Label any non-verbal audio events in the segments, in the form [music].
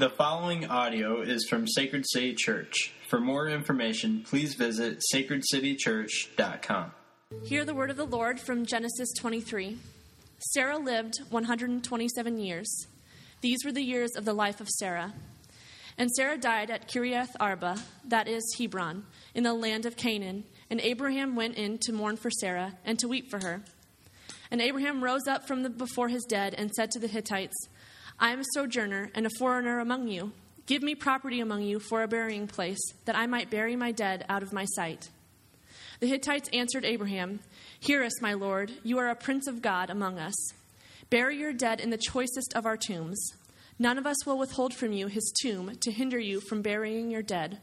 The following audio is from Sacred City Church. For more information, please visit sacredcitychurch.com. Hear the word of the Lord from Genesis 23. Sarah lived 127 years. These were the years of the life of Sarah. And Sarah died at Kiriath Arba, that is Hebron, in the land of Canaan. And Abraham went in to mourn for Sarah and to weep for her. And Abraham rose up from the, before his dead and said to the Hittites, I am a sojourner and a foreigner among you. Give me property among you for a burying place, that I might bury my dead out of my sight. The Hittites answered Abraham, Hear us, my lord, you are a prince of God among us. Bury your dead in the choicest of our tombs. None of us will withhold from you his tomb to hinder you from burying your dead.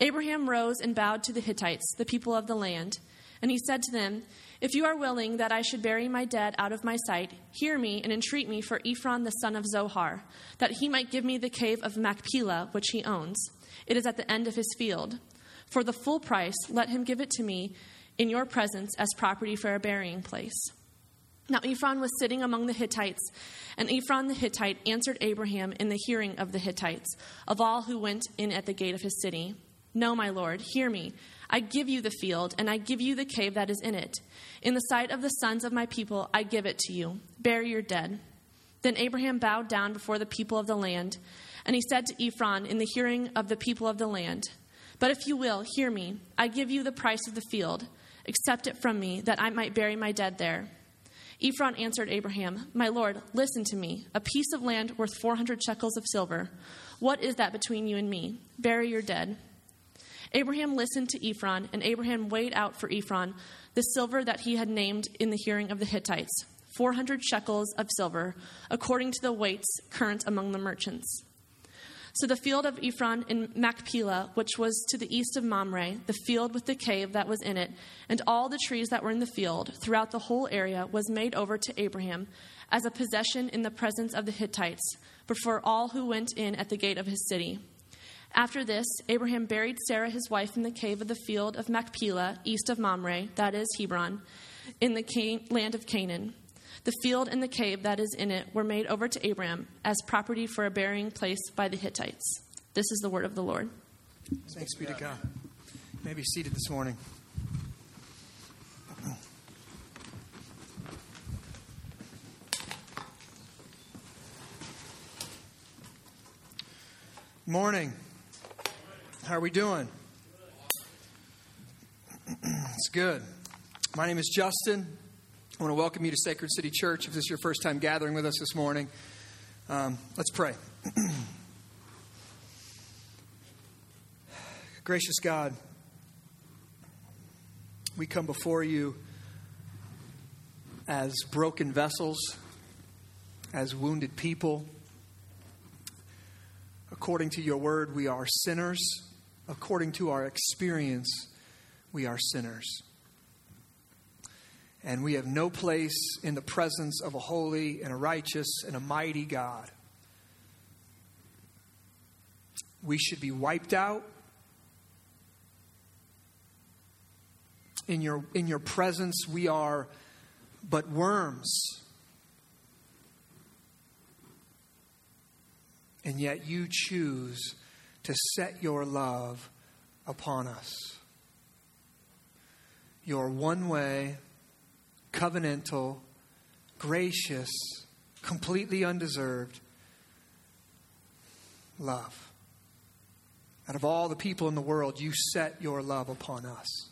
Abraham rose and bowed to the Hittites, the people of the land, and he said to them, if you are willing that I should bury my dead out of my sight, hear me and entreat me for Ephron the son of Zohar, that he might give me the cave of Machpelah, which he owns. It is at the end of his field. For the full price, let him give it to me in your presence as property for a burying place. Now Ephron was sitting among the Hittites, and Ephron the Hittite answered Abraham in the hearing of the Hittites, of all who went in at the gate of his city. No, my lord, hear me. I give you the field, and I give you the cave that is in it. In the sight of the sons of my people, I give it to you. Bury your dead. Then Abraham bowed down before the people of the land, and he said to Ephron in the hearing of the people of the land, But if you will, hear me. I give you the price of the field. Accept it from me, that I might bury my dead there. Ephron answered Abraham, My lord, listen to me. A piece of land worth 400 shekels of silver. What is that between you and me? Bury your dead. Abraham listened to Ephron, and Abraham weighed out for Ephron the silver that he had named in the hearing of the Hittites 400 shekels of silver, according to the weights current among the merchants. So the field of Ephron in Machpelah, which was to the east of Mamre, the field with the cave that was in it, and all the trees that were in the field throughout the whole area, was made over to Abraham as a possession in the presence of the Hittites, before all who went in at the gate of his city. After this, Abraham buried Sarah his wife in the cave of the field of Machpelah, east of Mamre, that is Hebron, in the Can- land of Canaan. The field and the cave that is in it were made over to Abraham as property for a burying place by the Hittites. This is the word of the Lord. Thanks be to God. You may be seated this morning. Morning. How are we doing? [clears throat] It's good. My name is Justin. I want to welcome you to Sacred City Church. If this is your first time gathering with us this morning, um, let's pray. [clears throat] Gracious God, we come before you as broken vessels, as wounded people. According to your word, we are sinners. According to our experience, we are sinners. And we have no place in the presence of a holy and a righteous and a mighty God. We should be wiped out. In your, in your presence, we are but worms. And yet you choose to set your love upon us. Your one way, covenantal, gracious, completely undeserved love. Out of all the people in the world, you set your love upon us.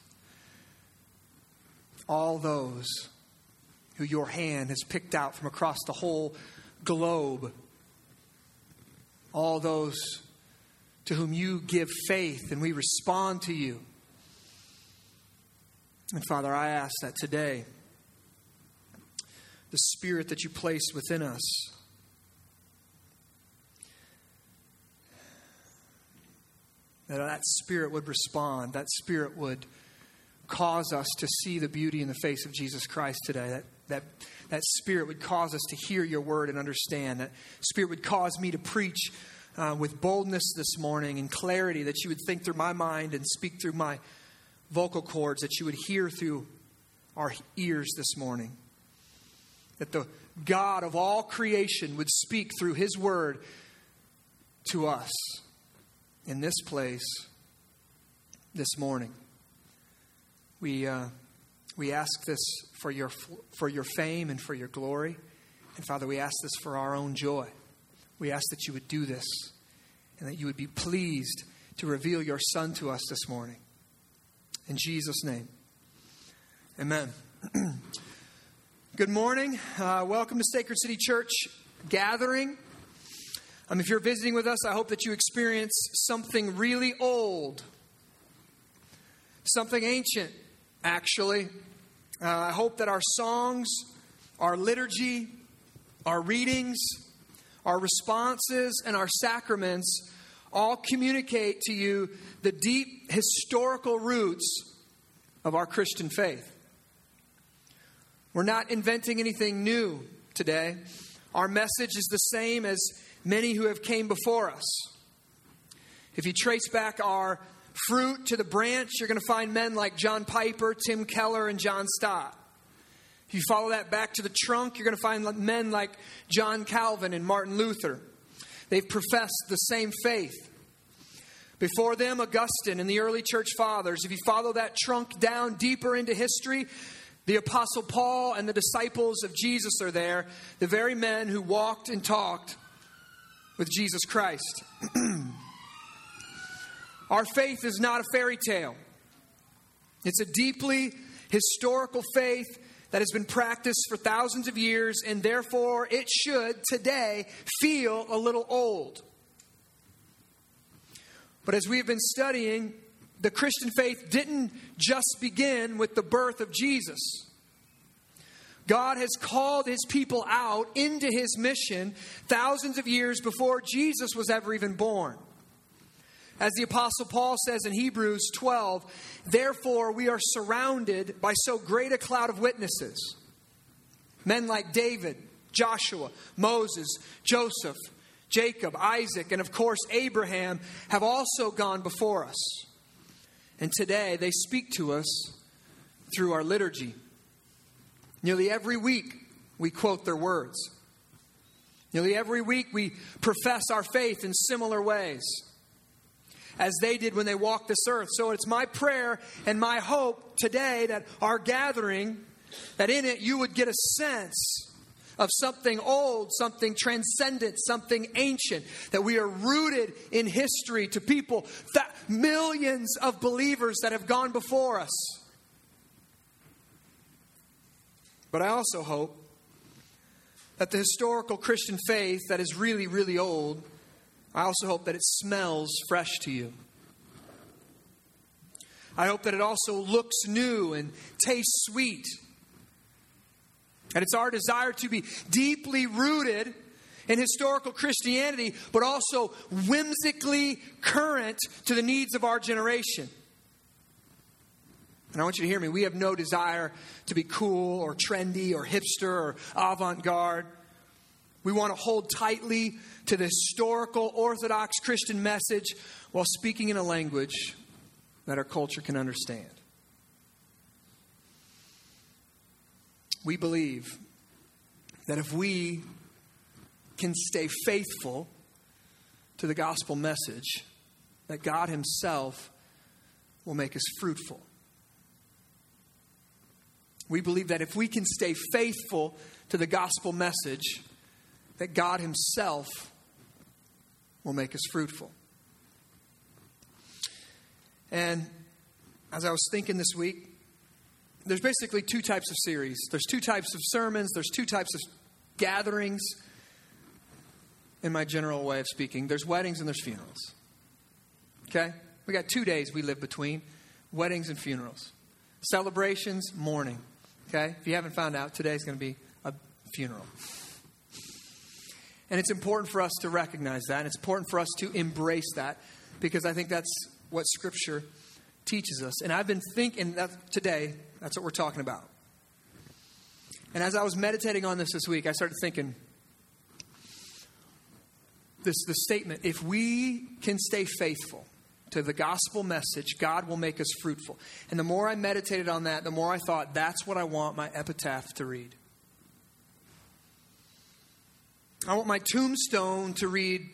All those who your hand has picked out from across the whole globe, all those to whom you give faith and we respond to you. And Father, I ask that today, the spirit that you placed within us, that that spirit would respond, that spirit would cause us to see the beauty in the face of Jesus Christ today. That, that, that spirit would cause us to hear your word and understand. That spirit would cause me to preach uh, with boldness this morning and clarity, that you would think through my mind and speak through my vocal cords, that you would hear through our ears this morning. That the God of all creation would speak through his word to us in this place this morning. We, uh, we ask this for your, for your fame and for your glory. And Father, we ask this for our own joy. We ask that you would do this and that you would be pleased to reveal your Son to us this morning. In Jesus' name, amen. [clears throat] Good morning. Uh, welcome to Sacred City Church gathering. Um, if you're visiting with us, I hope that you experience something really old, something ancient, actually. Uh, I hope that our songs, our liturgy, our readings, our responses, and our sacraments all communicate to you the deep historical roots of our Christian faith. We're not inventing anything new today. Our message is the same as many who have came before us. If you trace back our fruit to the branch, you're going to find men like John Piper, Tim Keller, and John Stott. If you follow that back to the trunk, you're going to find men like John Calvin and Martin Luther. They've professed the same faith. Before them, Augustine and the early church fathers. If you follow that trunk down deeper into history, the Apostle Paul and the disciples of Jesus are there, the very men who walked and talked with Jesus Christ. [clears throat] Our faith is not a fairy tale, it's a deeply historical faith that has been practiced for thousands of years, and therefore it should today feel a little old. But as we have been studying, the Christian faith didn't just begin with the birth of Jesus. God has called his people out into his mission thousands of years before Jesus was ever even born. As the Apostle Paul says in Hebrews 12, therefore we are surrounded by so great a cloud of witnesses. Men like David, Joshua, Moses, Joseph, Jacob, Isaac, and of course Abraham have also gone before us. And today they speak to us through our liturgy. Nearly every week we quote their words. Nearly every week we profess our faith in similar ways as they did when they walked this earth. So it's my prayer and my hope today that our gathering, that in it you would get a sense of something old, something transcendent, something ancient, that we are rooted in history to people, that millions of believers that have gone before us. But I also hope that the historical Christian faith that is really, really old, I also hope that it smells fresh to you. I hope that it also looks new and tastes sweet and it's our desire to be deeply rooted in historical Christianity, but also whimsically current to the needs of our generation. And I want you to hear me. We have no desire to be cool or trendy or hipster or avant garde. We want to hold tightly to the historical Orthodox Christian message while speaking in a language that our culture can understand. we believe that if we can stay faithful to the gospel message, that God Himself will make us fruitful. We believe that if we can stay faithful to the gospel message, that God Himself will make us fruitful. And as I was thinking this week, there's basically two types of series there's two types of sermons, there's two types of gatherings, in my general way of speaking. There's weddings and there's funerals. Okay? We got two days we live between weddings and funerals. Celebrations, mourning. Okay? If you haven't found out, today's going to be a funeral. And it's important for us to recognize that. And it's important for us to embrace that because I think that's what Scripture teaches us. And I've been thinking that today, that's what we're talking about. And as I was meditating on this this week, I started thinking this the statement if we can stay faithful to the gospel message, God will make us fruitful. And the more I meditated on that, the more I thought that's what I want my epitaph to read. I want my tombstone to read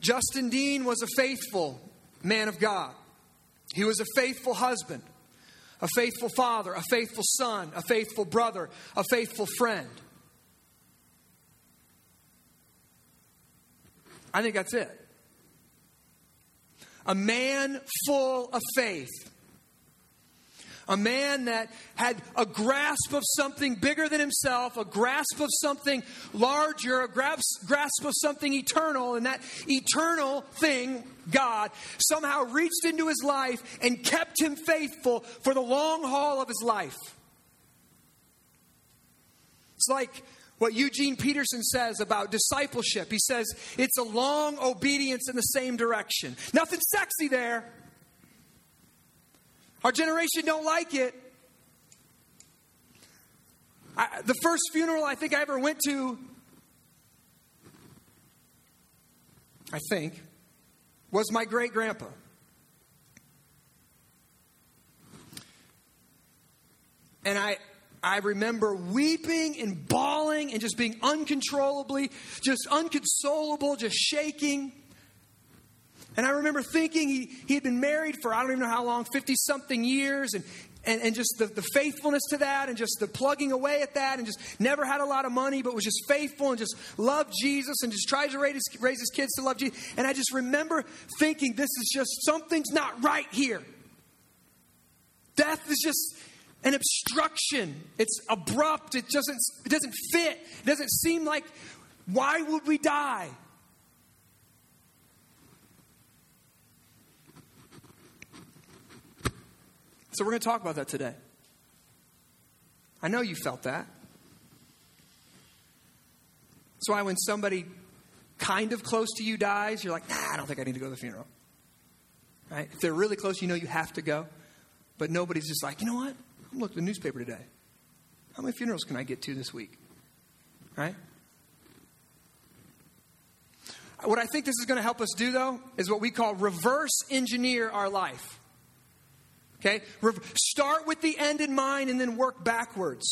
Justin Dean was a faithful man of God. He was a faithful husband, a faithful father, a faithful son, a faithful brother, a faithful friend. I think that's it. A man full of faith. A man that had a grasp of something bigger than himself, a grasp of something larger, a grasp, grasp of something eternal, and that eternal thing, God, somehow reached into his life and kept him faithful for the long haul of his life. It's like what Eugene Peterson says about discipleship. He says it's a long obedience in the same direction. Nothing sexy there. Our generation don't like it. I, the first funeral I think I ever went to, I think, was my great grandpa. And I, I remember weeping and bawling and just being uncontrollably, just unconsolable, just shaking. And I remember thinking he, he had been married for I don't even know how long, 50 something years, and, and, and just the, the faithfulness to that, and just the plugging away at that, and just never had a lot of money, but was just faithful and just loved Jesus and just tried to raise his, raise his kids to love Jesus. And I just remember thinking, this is just something's not right here. Death is just an obstruction. It's abrupt. It doesn't, it doesn't fit. It doesn't seem like, why would we die? So, we're going to talk about that today. I know you felt that. That's why when somebody kind of close to you dies, you're like, nah, I don't think I need to go to the funeral. Right? If they're really close, you know you have to go. But nobody's just like, you know what? I'm looking at the newspaper today. How many funerals can I get to this week? Right? What I think this is going to help us do, though, is what we call reverse engineer our life. Okay? Start with the end in mind and then work backwards.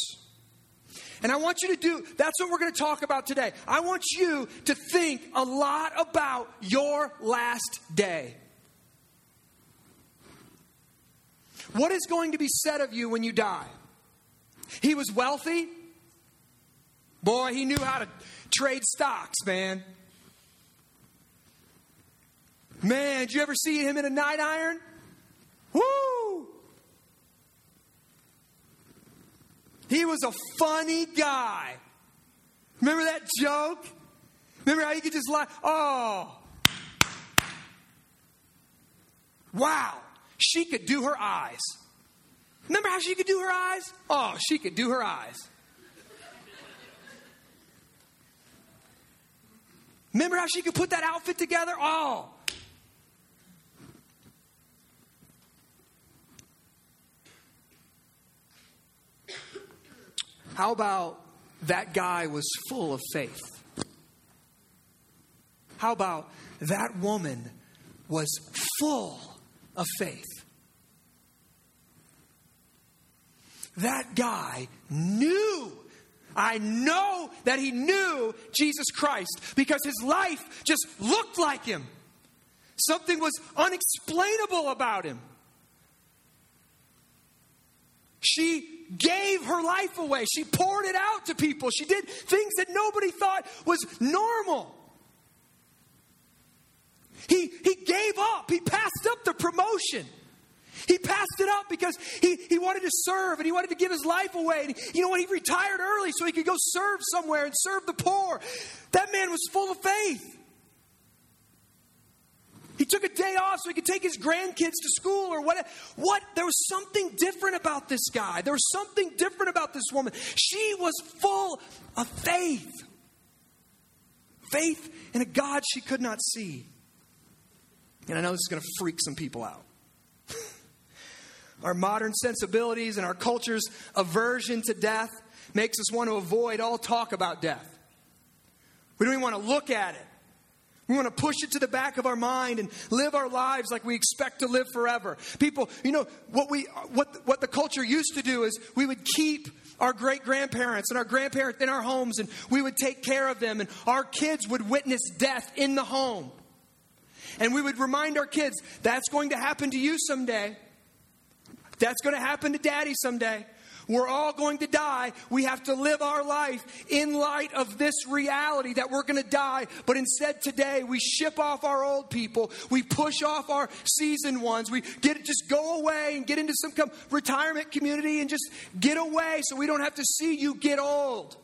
And I want you to do, that's what we're going to talk about today. I want you to think a lot about your last day. What is going to be said of you when you die? He was wealthy. Boy, he knew how to trade stocks, man. Man, did you ever see him in a nine iron? Woo! He was a funny guy. Remember that joke? Remember how you could just lie? Oh. Wow. She could do her eyes. Remember how she could do her eyes? Oh, she could do her eyes. Remember how she could put that outfit together? Oh. How about that guy was full of faith? How about that woman was full of faith? That guy knew I know that he knew Jesus Christ because his life just looked like him. Something was unexplainable about him. She gave her life away. She poured it out to people. She did things that nobody thought was normal. He, he gave up. He passed up the promotion. He passed it up because he, he wanted to serve and he wanted to give his life away. And you know what? He retired early so he could go serve somewhere and serve the poor. That man was full of faith. He took a day off so he could take his grandkids to school or what. What? There was something different about this guy. There was something different about this woman. She was full of faith. Faith in a God she could not see. And I know this is going to freak some people out. [laughs] our modern sensibilities and our culture's aversion to death makes us want to avoid all talk about death. We don't even want to look at it. We want to push it to the back of our mind and live our lives like we expect to live forever. People, you know, what we what what the culture used to do is we would keep our great grandparents and our grandparents in our homes and we would take care of them and our kids would witness death in the home. And we would remind our kids that's going to happen to you someday. That's going to happen to daddy someday. We're all going to die. We have to live our life in light of this reality that we're going to die. But instead, today, we ship off our old people. We push off our seasoned ones. We get just go away and get into some retirement community and just get away so we don't have to see you get old.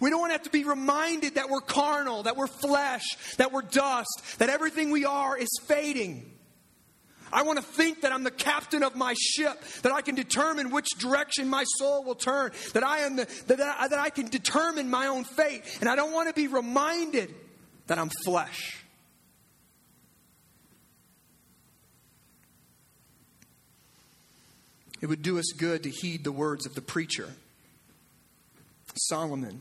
We don't want to have to be reminded that we're carnal, that we're flesh, that we're dust, that everything we are is fading. I want to think that I'm the captain of my ship, that I can determine which direction my soul will turn, that I am the, that, I, that I can determine my own fate. And I don't want to be reminded that I'm flesh. It would do us good to heed the words of the preacher, Solomon.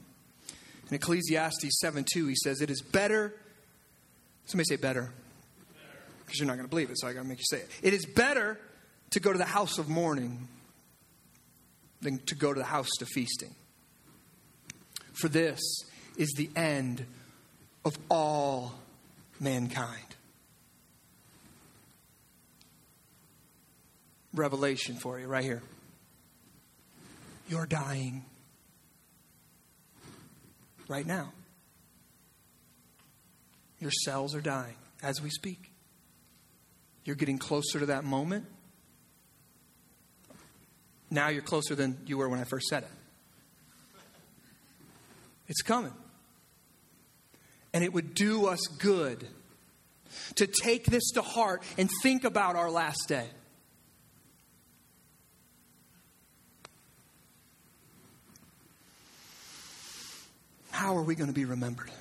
In Ecclesiastes 7 2, he says, It is better, somebody say better because you're not going to believe it, so I got to make you say it. It is better to go to the house of mourning than to go to the house to feasting. For this is the end of all mankind. Revelation for you right here. You're dying right now. Your cells are dying as we speak. You're getting closer to that moment. Now you're closer than you were when I first said it. It's coming. And it would do us good to take this to heart and think about our last day. How are we going to be remembered?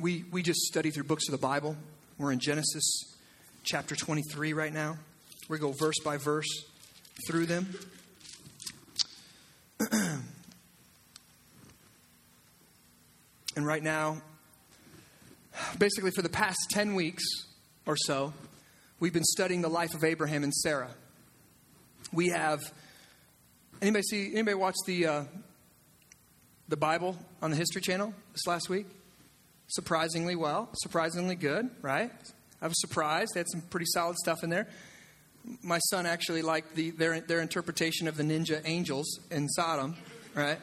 We, we just study through books of the Bible. We're in Genesis chapter 23 right now. We go verse by verse through them. [clears throat] and right now, basically for the past 10 weeks or so, we've been studying the life of Abraham and Sarah. We have anybody see anybody watch the uh, the Bible on the History Channel this last week? Surprisingly well, surprisingly good, right? I was surprised. They had some pretty solid stuff in there. My son actually liked the, their, their interpretation of the ninja angels in Sodom, right?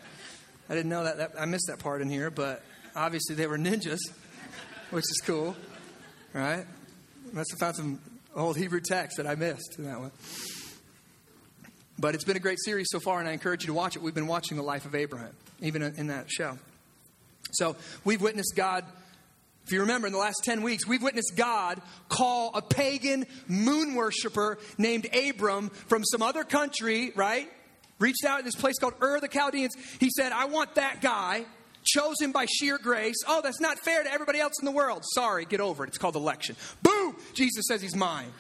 I didn't know that, that. I missed that part in here, but obviously they were ninjas, which is cool, right? Must have found some old Hebrew text that I missed in that one. But it's been a great series so far, and I encourage you to watch it. We've been watching the life of Abraham, even in that show. So we've witnessed God. If you remember, in the last 10 weeks, we've witnessed God call a pagan moon worshiper named Abram from some other country, right? Reached out in this place called Ur the Chaldeans. He said, I want that guy, chosen by sheer grace. Oh, that's not fair to everybody else in the world. Sorry, get over it. It's called election. Boom! Jesus says he's mine.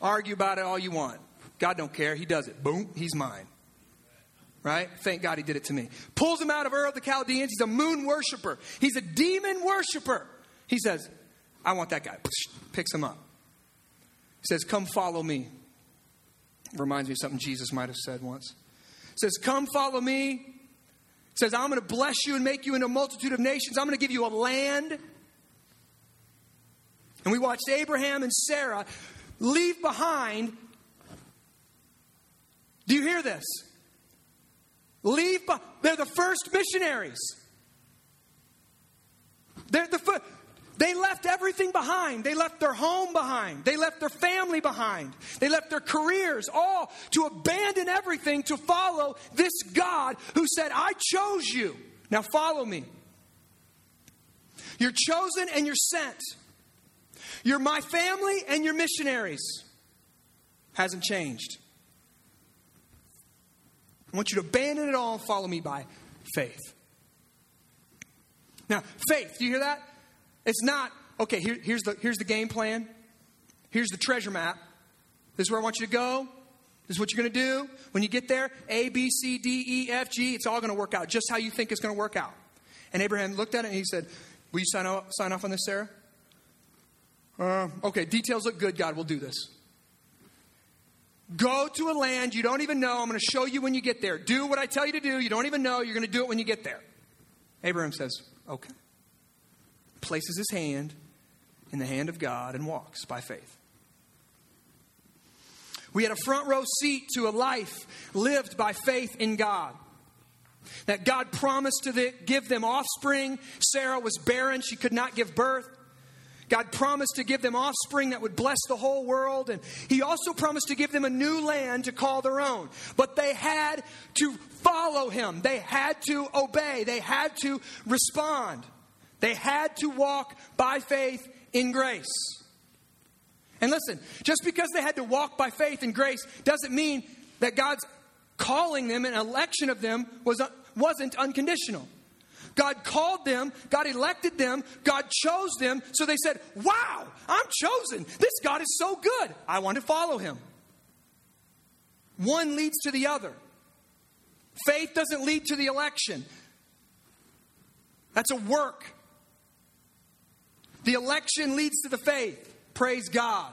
Argue about it all you want. God don't care. He does it. Boom, he's mine right? Thank God he did it to me. Pulls him out of Ur of the Chaldeans. He's a moon worshiper. He's a demon worshiper. He says, I want that guy. Picks him up. He says, Come follow me. Reminds me of something Jesus might have said once. He Says, Come follow me. Says, I'm going to bless you and make you into a multitude of nations. I'm going to give you a land. And we watched Abraham and Sarah leave behind. Do you hear this? Leave, they're the first missionaries. They're the they left everything behind. They left their home behind. They left their family behind. They left their careers, all to abandon everything to follow this God who said, I chose you. Now follow me. You're chosen and you're sent. You're my family and you're missionaries. Hasn't changed. I want you to abandon it all and follow me by faith. Now, faith, do you hear that? It's not, okay, here, here's, the, here's the game plan. Here's the treasure map. This is where I want you to go. This is what you're going to do. When you get there, A, B, C, D, E, F, G, it's all going to work out just how you think it's going to work out. And Abraham looked at it and he said, Will you sign off, sign off on this, Sarah? Uh, okay, details look good, God, we'll do this. Go to a land you don't even know. I'm going to show you when you get there. Do what I tell you to do. You don't even know. You're going to do it when you get there. Abraham says, Okay. Places his hand in the hand of God and walks by faith. We had a front row seat to a life lived by faith in God. That God promised to give them offspring. Sarah was barren, she could not give birth. God promised to give them offspring that would bless the whole world. And He also promised to give them a new land to call their own. But they had to follow Him, they had to obey, they had to respond, they had to walk by faith in grace. And listen, just because they had to walk by faith in grace doesn't mean that God's calling them and election of them was, wasn't unconditional. God called them, God elected them, God chose them, so they said, Wow, I'm chosen. This God is so good. I want to follow him. One leads to the other. Faith doesn't lead to the election, that's a work. The election leads to the faith. Praise God.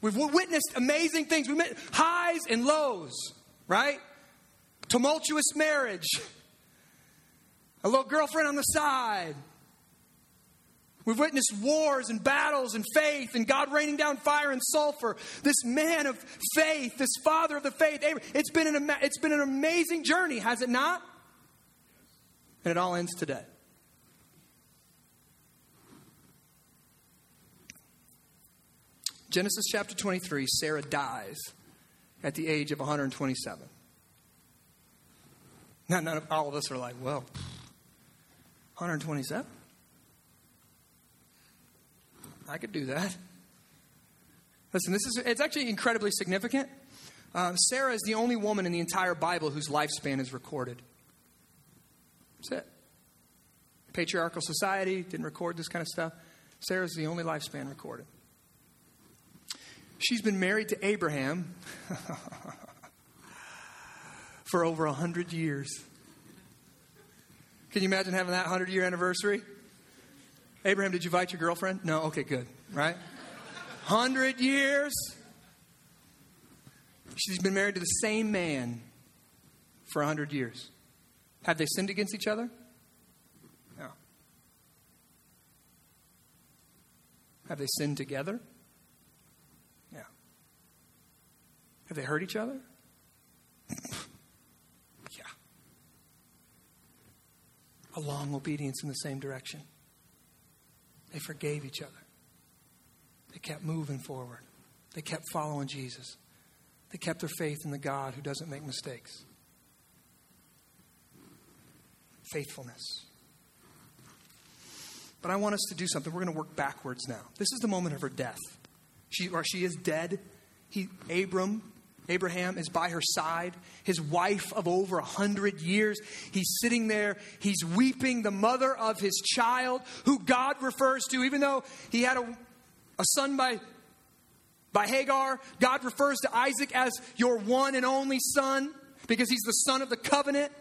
We've witnessed amazing things. We met highs and lows, right? Tumultuous marriage, a little girlfriend on the side. We've witnessed wars and battles and faith and God raining down fire and sulfur. This man of faith, this father of the faith. It's been an, it's been an amazing journey, has it not? And it all ends today. Genesis chapter 23, Sarah dies at the age of 127. Now, none of all of us are like, well, 127? I could do that. Listen, this is it's actually incredibly significant. Um, Sarah is the only woman in the entire Bible whose lifespan is recorded. That's it. Patriarchal society didn't record this kind of stuff. Sarah's the only lifespan recorded. She's been married to Abraham [laughs] for over 100 years. Can you imagine having that 100 year anniversary? Abraham, did you invite your girlfriend? No? Okay, good. Right? 100 years. She's been married to the same man for 100 years. Have they sinned against each other? No. Have they sinned together? Yeah. Have they hurt each other? A long obedience in the same direction. They forgave each other. They kept moving forward. They kept following Jesus. They kept their faith in the God who doesn't make mistakes. Faithfulness. But I want us to do something. We're going to work backwards now. This is the moment of her death. She, or she is dead. He, Abram Abraham is by her side, his wife of over a hundred years. He's sitting there, he's weeping, the mother of his child, who God refers to, even though he had a, a son by, by Hagar, God refers to Isaac as your one and only son because he's the son of the covenant.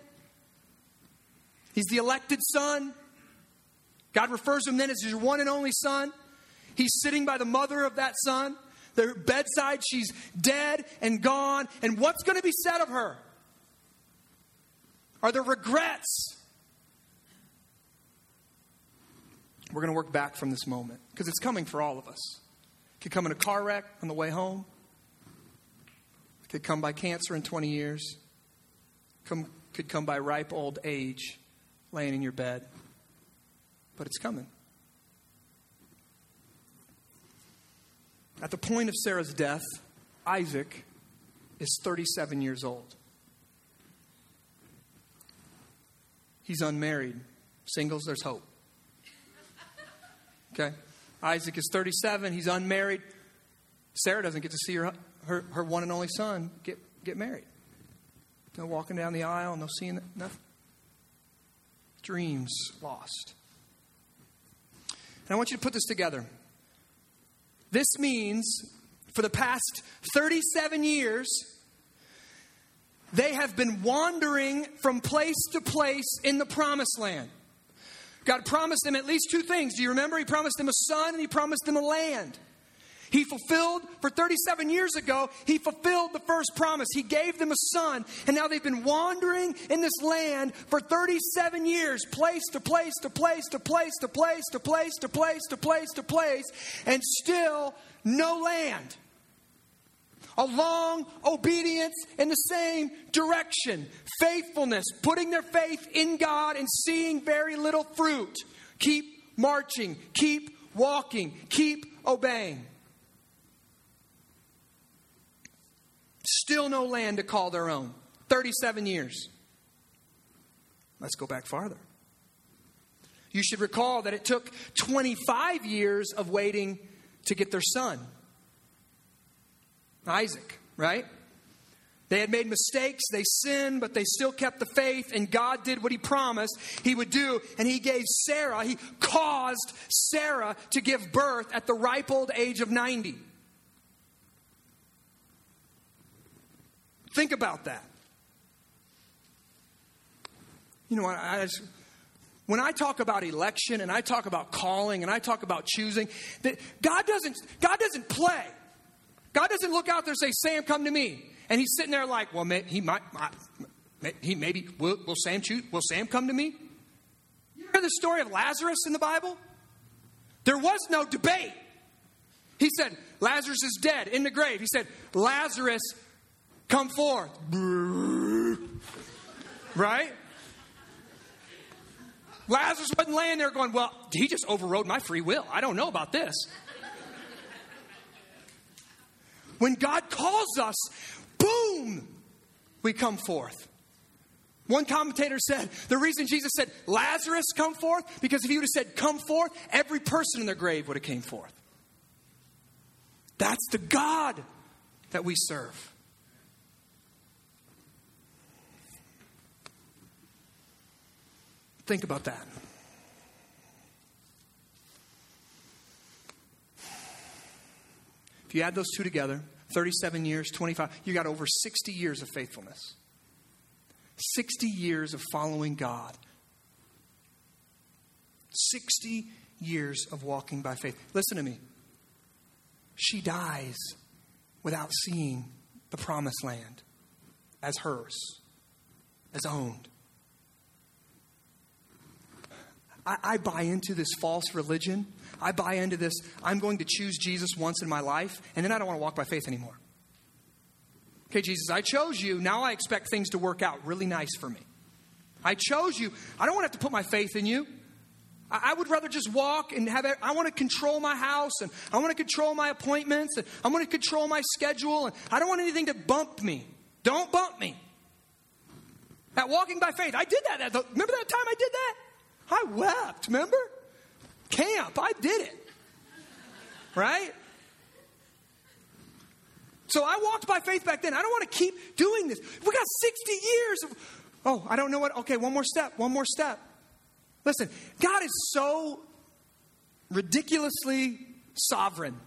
He's the elected son. God refers to him then as your one and only son. He's sitting by the mother of that son the bedside. She's dead and gone. And what's going to be said of her? Are there regrets? We're going to work back from this moment because it's coming for all of us. It could come in a car wreck on the way home. It could come by cancer in 20 years. Come, could come by ripe old age laying in your bed. But it's coming. At the point of Sarah's death, Isaac is 37 years old. He's unmarried. Singles, there's hope. Okay? Isaac is 37. He's unmarried. Sarah doesn't get to see her, her, her one and only son get, get married. No walking down the aisle, no seeing nothing. Dreams lost. And I want you to put this together. This means for the past 37 years, they have been wandering from place to place in the promised land. God promised them at least two things. Do you remember? He promised them a son and he promised them a land. He fulfilled, for 37 years ago, he fulfilled the first promise. He gave them a son, and now they've been wandering in this land for 37 years, place to place to place to place to place to place to place to place to place, and still no land. A long obedience in the same direction. Faithfulness, putting their faith in God and seeing very little fruit. Keep marching, keep walking, keep obeying. Still no land to call their own. 37 years. Let's go back farther. You should recall that it took 25 years of waiting to get their son, Isaac, right? They had made mistakes, they sinned, but they still kept the faith, and God did what He promised He would do. And He gave Sarah, He caused Sarah to give birth at the ripe old age of 90. Think about that. You know, I, I when I talk about election and I talk about calling and I talk about choosing, that God doesn't God doesn't play. God doesn't look out there and say, "Sam, come to me." And he's sitting there like, well, may, he might, might, he maybe, will, will Sam choose, will Sam come to me? You hear the story of Lazarus in the Bible? There was no debate. He said, Lazarus is dead in the grave. He said, Lazarus, come forth. Right? Lazarus wasn't laying there going, Well, he just overrode my free will. I don't know about this. When God calls us, boom, we come forth. One commentator said the reason Jesus said, Lazarus, come forth, because if he would have said, come forth, every person in the grave would have came forth. That's the God that we serve. Think about that. If you add those two together, 37 years, 25, you got over 60 years of faithfulness. 60 years of following God. 60 years of walking by faith. Listen to me. She dies without seeing the promised land as hers, as owned. I, I buy into this false religion I buy into this, I'm going to choose Jesus once in my life, and then I don't want to walk by faith anymore. Okay, Jesus, I chose you. Now I expect things to work out really nice for me. I chose you. I don't want to have to put my faith in you. I would rather just walk and have. I want to control my house and I want to control my appointments and I want to control my schedule and I don't want anything to bump me. Don't bump me. That walking by faith, I did that. Remember that time I did that? I wept, remember? camp. I did it. Right? So I walked by faith back then. I don't want to keep doing this. We got 60 years of, oh, I don't know what. Okay, one more step, one more step. Listen, God is so ridiculously sovereign.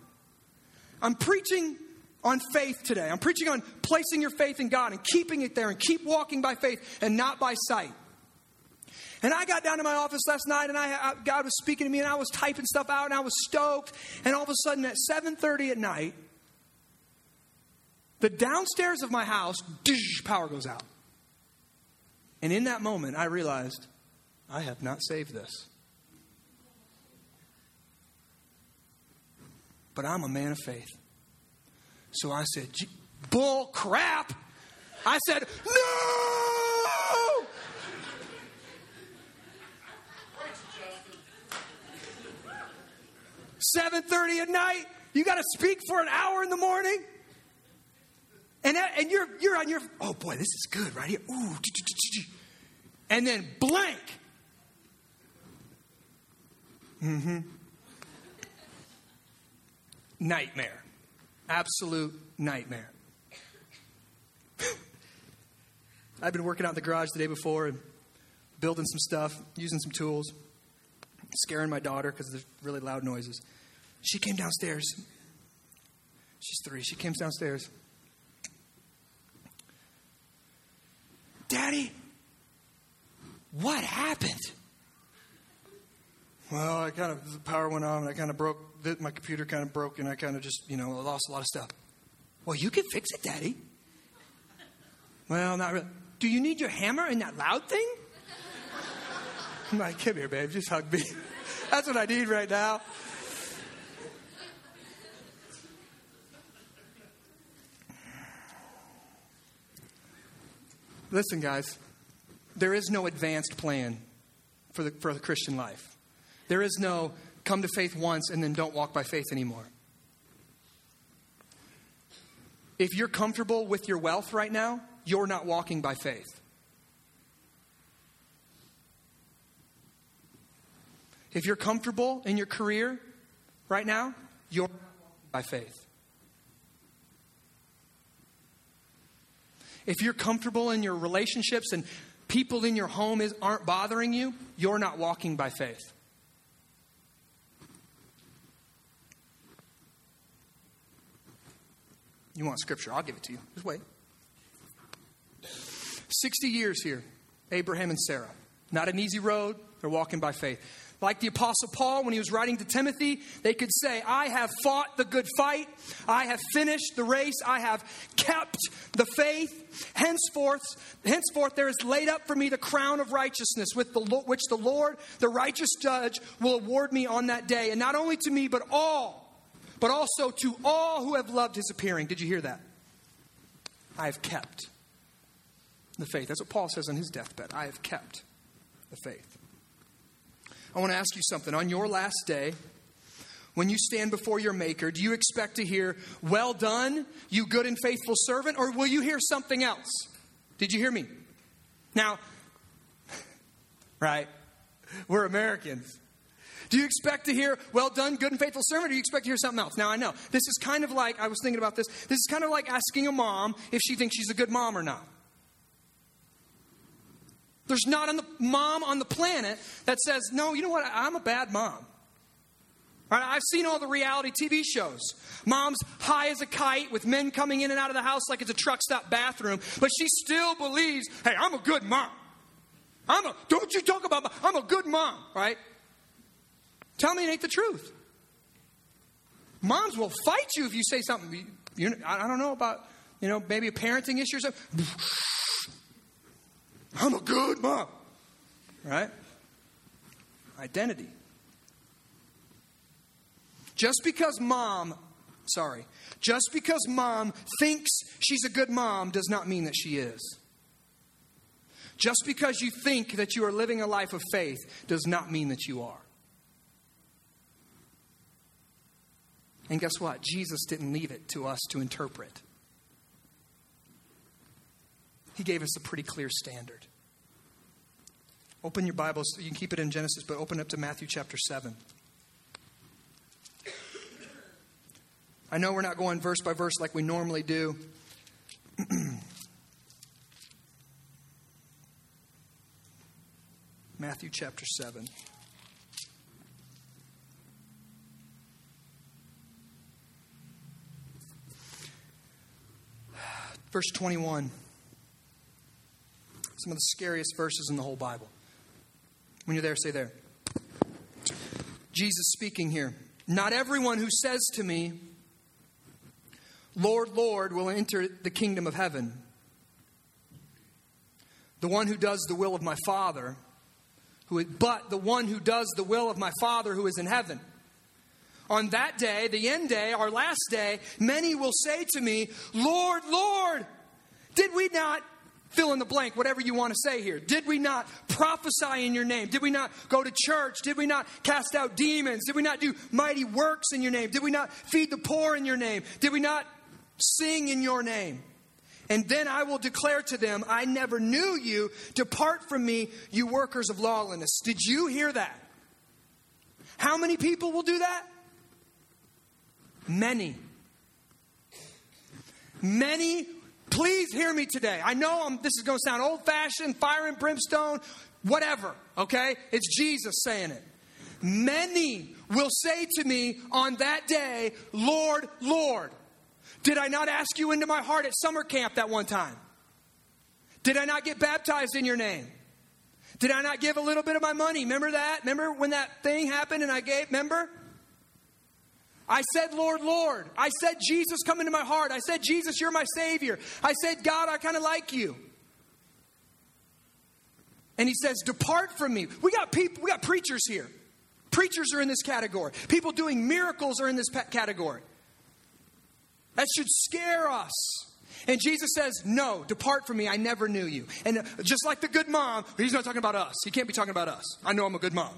I'm preaching on faith today. I'm preaching on placing your faith in God and keeping it there and keep walking by faith and not by sight. And I got down to my office last night, and I, I, God was speaking to me, and I was typing stuff out, and I was stoked. And all of a sudden, at 7:30 at night, the downstairs of my house, power goes out. And in that moment, I realized I have not saved this. But I'm a man of faith. So I said, bull crap. I said, no! 7:30 at night. You got to speak for an hour in the morning. And, that, and you're, you're on your, oh boy, this is good right here. Ooh. And then blank. Mm-hmm. Nightmare. Absolute nightmare. I've been working out in the garage the day before and building some stuff, using some tools, scaring my daughter because there's really loud noises. She came downstairs. She's three. She came downstairs. Daddy, what happened? Well, I kind of, the power went on and I kind of broke, my computer kind of broke and I kind of just, you know, lost a lot of stuff. Well, you can fix it, Daddy. Well, not really. Do you need your hammer and that loud thing? [laughs] I'm like, come here, babe, just hug me. [laughs] That's what I need right now. Listen, guys, there is no advanced plan for the, for the Christian life. There is no come to faith once and then don't walk by faith anymore. If you're comfortable with your wealth right now, you're not walking by faith. If you're comfortable in your career right now, you're by faith. If you're comfortable in your relationships and people in your home is, aren't bothering you, you're not walking by faith. You want scripture? I'll give it to you. Just wait. 60 years here, Abraham and Sarah. Not an easy road. They're walking by faith. Like the Apostle Paul, when he was writing to Timothy, they could say, I have fought the good fight. I have finished the race. I have kept the faith. Henceforth, henceforth there is laid up for me the crown of righteousness, with the, which the Lord, the righteous judge, will award me on that day. And not only to me, but all, but also to all who have loved his appearing. Did you hear that? I have kept the faith. That's what Paul says on his deathbed. I have kept the faith. I want to ask you something. On your last day, when you stand before your Maker, do you expect to hear, Well done, you good and faithful servant, or will you hear something else? Did you hear me? Now, right, we're Americans. Do you expect to hear, well done, good and faithful servant, or do you expect to hear something else? Now, I know, this is kind of like, I was thinking about this, this is kind of like asking a mom if she thinks she's a good mom or not. There's not a mom on the planet that says, no, you know what, I'm a bad mom. Right, I've seen all the reality TV shows. Mom's high as a kite with men coming in and out of the house like it's a truck stop bathroom, but she still believes, hey, I'm a good mom. I'm a, don't you talk about, I'm a good mom, right? Tell me it ain't the truth. Moms will fight you if you say something. You, I don't know about, you know, maybe a parenting issue or something. I'm a good mom. Right? Identity. Just because mom, sorry, just because mom thinks she's a good mom does not mean that she is. Just because you think that you are living a life of faith does not mean that you are. And guess what? Jesus didn't leave it to us to interpret. He gave us a pretty clear standard. Open your Bibles. You can keep it in Genesis, but open up to Matthew chapter 7. I know we're not going verse by verse like we normally do. [clears throat] Matthew chapter 7. Verse 21 some of the scariest verses in the whole Bible. When you're there, say there. Jesus speaking here. Not everyone who says to me, Lord, Lord, will enter the kingdom of heaven. The one who does the will of my Father, who, but the one who does the will of my Father who is in heaven. On that day, the end day, our last day, many will say to me, Lord, Lord, did we not fill in the blank, whatever you want to say here. Did we not prophesy in your name? Did we not go to church? Did we not cast out demons? Did we not do mighty works in your name? Did we not feed the poor in your name? Did we not sing in your name? And then I will declare to them, I never knew you. Depart from me, you workers of lawlessness. Did you hear that? How many people will do that? Many. Many Please hear me today. I know I'm, this is going to sound old fashioned, fire and brimstone, whatever, okay? It's Jesus saying it. Many will say to me on that day, Lord, Lord, did I not ask you into my heart at summer camp that one time? Did I not get baptized in your name? Did I not give a little bit of my money? Remember that? Remember when that thing happened and I gave? Remember? I said, Lord, Lord. I said, Jesus, come into my heart. I said, Jesus, you're my Savior. I said, God, I kind of like you. And he says, Depart from me. We got people, we got preachers here. Preachers are in this category. People doing miracles are in this category. That should scare us. And Jesus says, No, depart from me. I never knew you. And uh, just like the good mom, he's not talking about us. He can't be talking about us. I know I'm a good mom.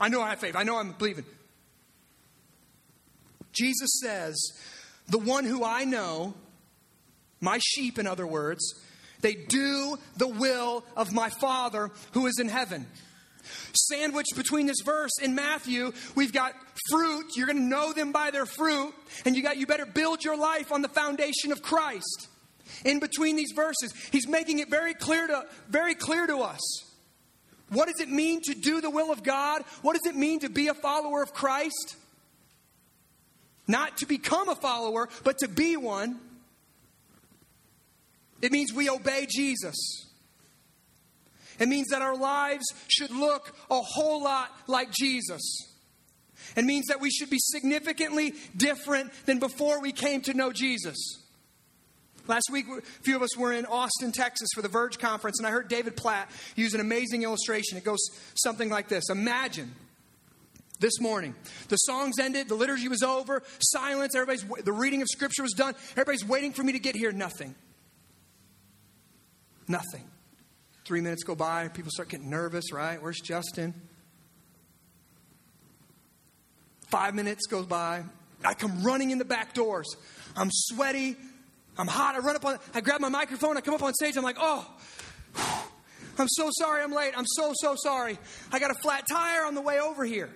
I know I have faith. I know I'm believing. Jesus says, The one who I know, my sheep, in other words, they do the will of my Father who is in heaven. Sandwiched between this verse in Matthew, we've got fruit. You're going to know them by their fruit. And you got you better build your life on the foundation of Christ. In between these verses, he's making it very clear to very clear to us. What does it mean to do the will of God? What does it mean to be a follower of Christ? Not to become a follower, but to be one. It means we obey Jesus. It means that our lives should look a whole lot like Jesus. It means that we should be significantly different than before we came to know Jesus. Last week, a few of us were in Austin, Texas for the Verge Conference, and I heard David Platt use an amazing illustration. It goes something like this Imagine this morning. The songs ended, the liturgy was over, silence, everybody's the reading of scripture was done. Everybody's waiting for me to get here, nothing. Nothing. Three minutes go by, people start getting nervous, right? Where's Justin? Five minutes goes by. I come running in the back doors. I'm sweaty. I'm hot. I run up on, I grab my microphone. I come up on stage. I'm like, oh, I'm so sorry I'm late. I'm so, so sorry. I got a flat tire on the way over here.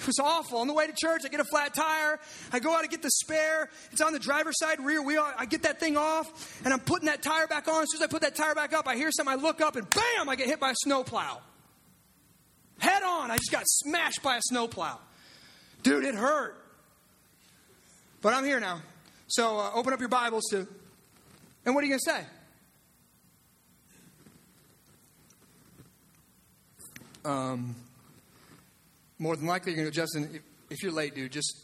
It was awful. On the way to church, I get a flat tire. I go out to get the spare. It's on the driver's side rear wheel. I get that thing off, and I'm putting that tire back on. As soon as I put that tire back up, I hear something. I look up, and bam, I get hit by a snowplow. Head on, I just got smashed by a snowplow. Dude, it hurt. But I'm here now. So uh, open up your Bibles to. And what are you going to say? Um, more than likely you're going to go, Justin, if, if you're late, dude, just,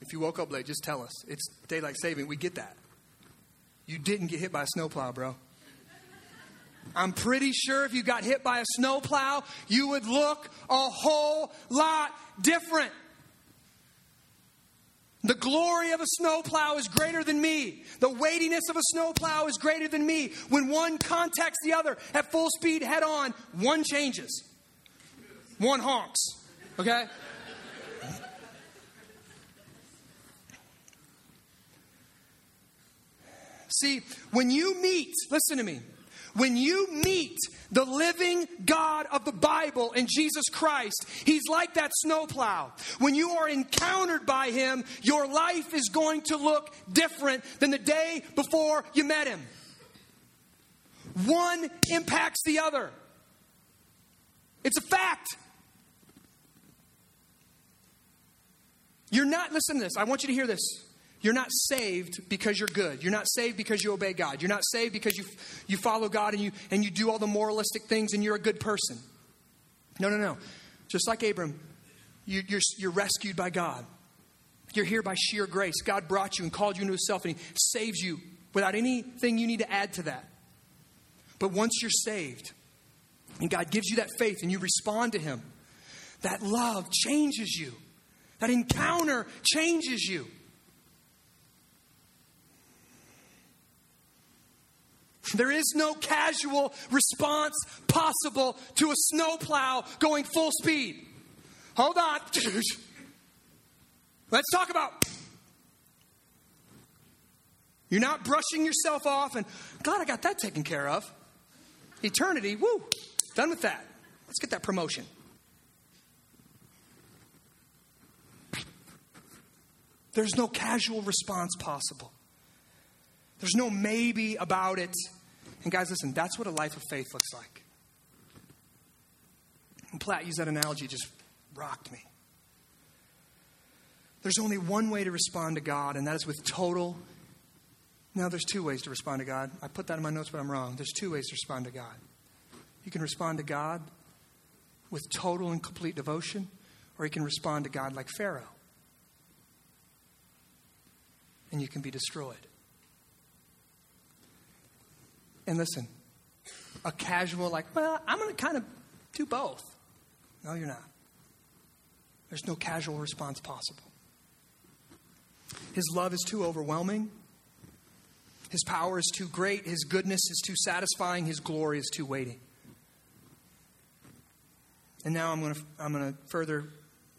if you woke up late, just tell us. It's daylight saving. We get that. You didn't get hit by a snowplow, bro. I'm pretty sure if you got hit by a snowplow, you would look a whole lot different. The glory of a snowplow is greater than me. The weightiness of a snowplow is greater than me. When one contacts the other at full speed head on, one changes, one honks. Okay? See, when you meet, listen to me, when you meet the living God of the Bible and Jesus Christ, He's like that snowplow. When you are encountered by Him, your life is going to look different than the day before you met Him. One impacts the other. It's a fact. You're not, listen to this, I want you to hear this. You're not saved because you're good. You're not saved because you obey God. You're not saved because you, you follow God and you, and you do all the moralistic things and you're a good person. No, no, no. Just like Abram, you, you're, you're rescued by God. You're here by sheer grace. God brought you and called you into Himself and He saves you without anything you need to add to that. But once you're saved and God gives you that faith and you respond to Him, that love changes you. That encounter changes you. There is no casual response possible to a snowplow going full speed. Hold on. [laughs] Let's talk about. You're not brushing yourself off and, God, I got that taken care of. Eternity, woo, done with that. Let's get that promotion. There's no casual response possible. There's no maybe about it. And guys, listen, that's what a life of faith looks like. And Platt used that analogy, just rocked me. There's only one way to respond to God, and that is with total. Now, there's two ways to respond to God. I put that in my notes, but I'm wrong. There's two ways to respond to God. You can respond to God with total and complete devotion, or you can respond to God like Pharaoh. And you can be destroyed. And listen, a casual, like, well, I'm going to kind of do both. No, you're not. There's no casual response possible. His love is too overwhelming. His power is too great. His goodness is too satisfying. His glory is too weighty. And now I'm going to, I'm going to further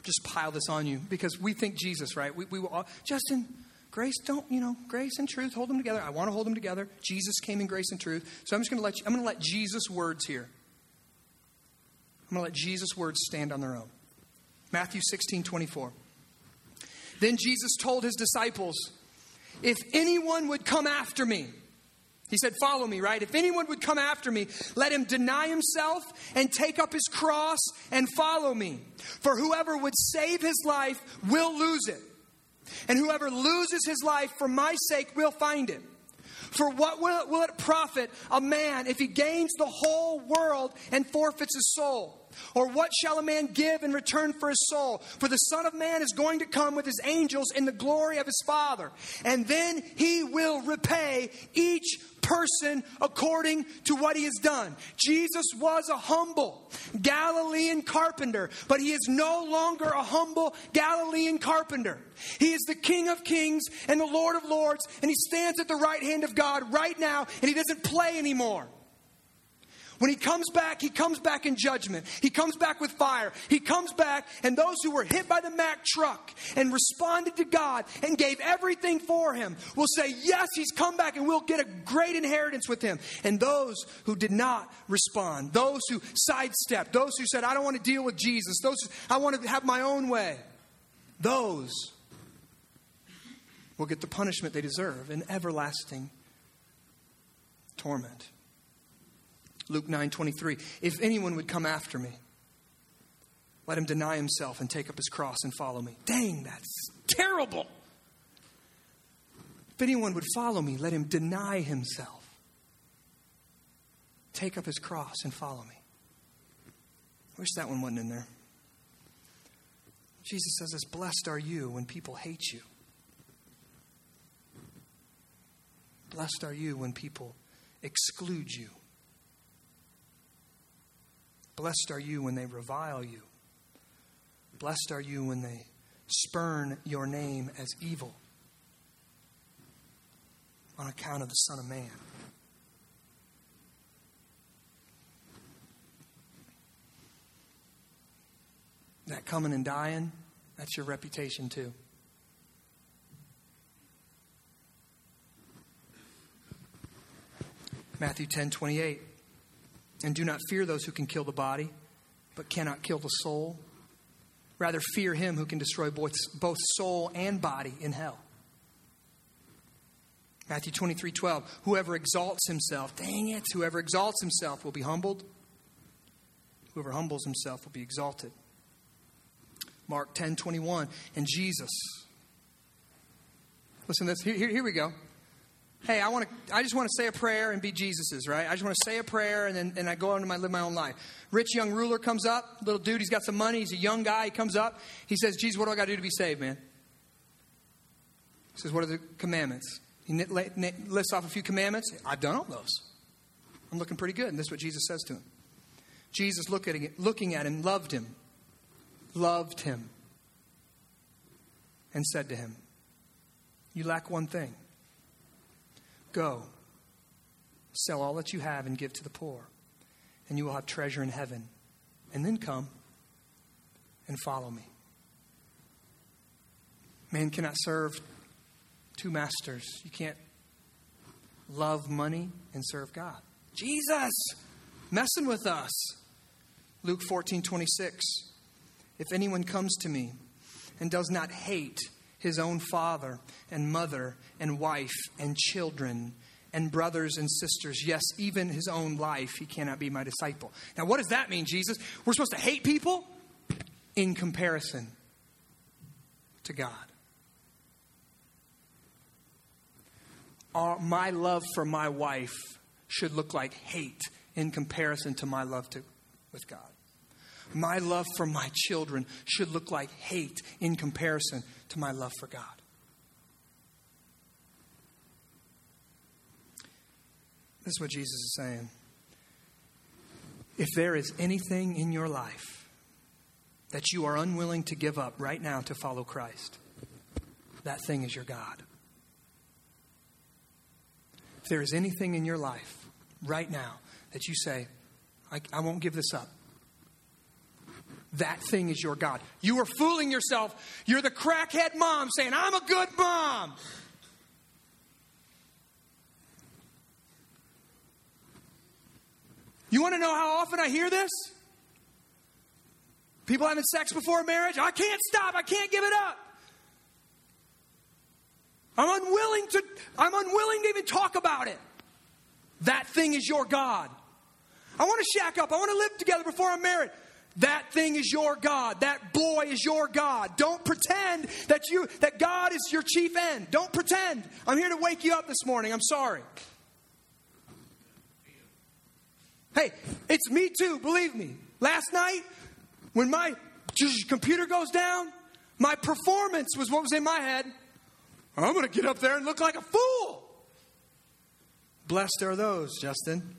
just pile this on you because we think Jesus, right? We, we all, Justin, grace, don't, you know, grace and truth, hold them together. I want to hold them together. Jesus came in grace and truth. So I'm just going to let you, I'm going to let Jesus' words here. I'm going to let Jesus' words stand on their own. Matthew 16, 24. Then Jesus told his disciples, If anyone would come after me, he said, Follow me, right? If anyone would come after me, let him deny himself and take up his cross and follow me. For whoever would save his life will lose it. And whoever loses his life for my sake will find it. For what will it, will it profit a man if he gains the whole world and forfeits his soul? Or what shall a man give in return for his soul? For the Son of Man is going to come with his angels in the glory of his Father. And then he will repay each person according to what he has done. Jesus was a humble Galilean carpenter, but he is no longer a humble Galilean carpenter. He is the King of kings and the Lord of lords, and he stands at the right hand of God right now, and he doesn't play anymore. When he comes back, he comes back in judgment. He comes back with fire. He comes back, and those who were hit by the Mack truck and responded to God and gave everything for him will say, Yes, he's come back, and we'll get a great inheritance with him. And those who did not respond, those who sidestepped, those who said, I don't want to deal with Jesus, those who, I want to have my own way, those will get the punishment they deserve an everlasting torment. Luke 9 23. If anyone would come after me, let him deny himself and take up his cross and follow me. Dang, that's terrible. If anyone would follow me, let him deny himself, take up his cross and follow me. I wish that one wasn't in there. Jesus says this Blessed are you when people hate you. Blessed are you when people exclude you. Blessed are you when they revile you. Blessed are you when they spurn your name as evil on account of the Son of Man. That coming and dying, that's your reputation too. Matthew 10 28. And do not fear those who can kill the body, but cannot kill the soul. Rather, fear him who can destroy both, both soul and body in hell. Matthew 23 12. Whoever exalts himself, dang it, whoever exalts himself will be humbled. Whoever humbles himself will be exalted. Mark 10 21. And Jesus. Listen, to this, here, here we go hey, I want to, I just want to say a prayer and be Jesus's, right? I just want to say a prayer and then and I go on to my live my own life. Rich young ruler comes up, little dude, he's got some money, he's a young guy, he comes up, he says, Jesus, what do I got to do to be saved, man? He says, what are the commandments? He lists off a few commandments. I've done all those. I'm looking pretty good. And this is what Jesus says to him. Jesus, at looking at him, loved him, loved him, and said to him, You lack one thing. Go, sell all that you have and give to the poor, and you will have treasure in heaven. And then come and follow me. Man cannot serve two masters. You can't love money and serve God. Jesus, messing with us. Luke 14 26. If anyone comes to me and does not hate his own father and mother and wife and children and brothers and sisters, yes, even his own life, he cannot be my disciple. Now, what does that mean, Jesus? We're supposed to hate people in comparison to God. Our, my love for my wife should look like hate in comparison to my love to, with God. My love for my children should look like hate in comparison to my love for God. This is what Jesus is saying. If there is anything in your life that you are unwilling to give up right now to follow Christ, that thing is your God. If there is anything in your life right now that you say, I, I won't give this up, that thing is your God. You are fooling yourself. You're the crackhead mom saying, I'm a good mom. You want to know how often I hear this? People having sex before marriage? I can't stop. I can't give it up. I'm unwilling to I'm unwilling to even talk about it. That thing is your God. I want to shack up. I want to live together before I'm married. That thing is your God. That boy is your God. Don't pretend that you that God is your chief end. Don't pretend. I'm here to wake you up this morning. I'm sorry. Hey, it's me too, believe me. Last night, when my computer goes down, my performance was what was in my head. I'm going to get up there and look like a fool. Blessed are those, Justin.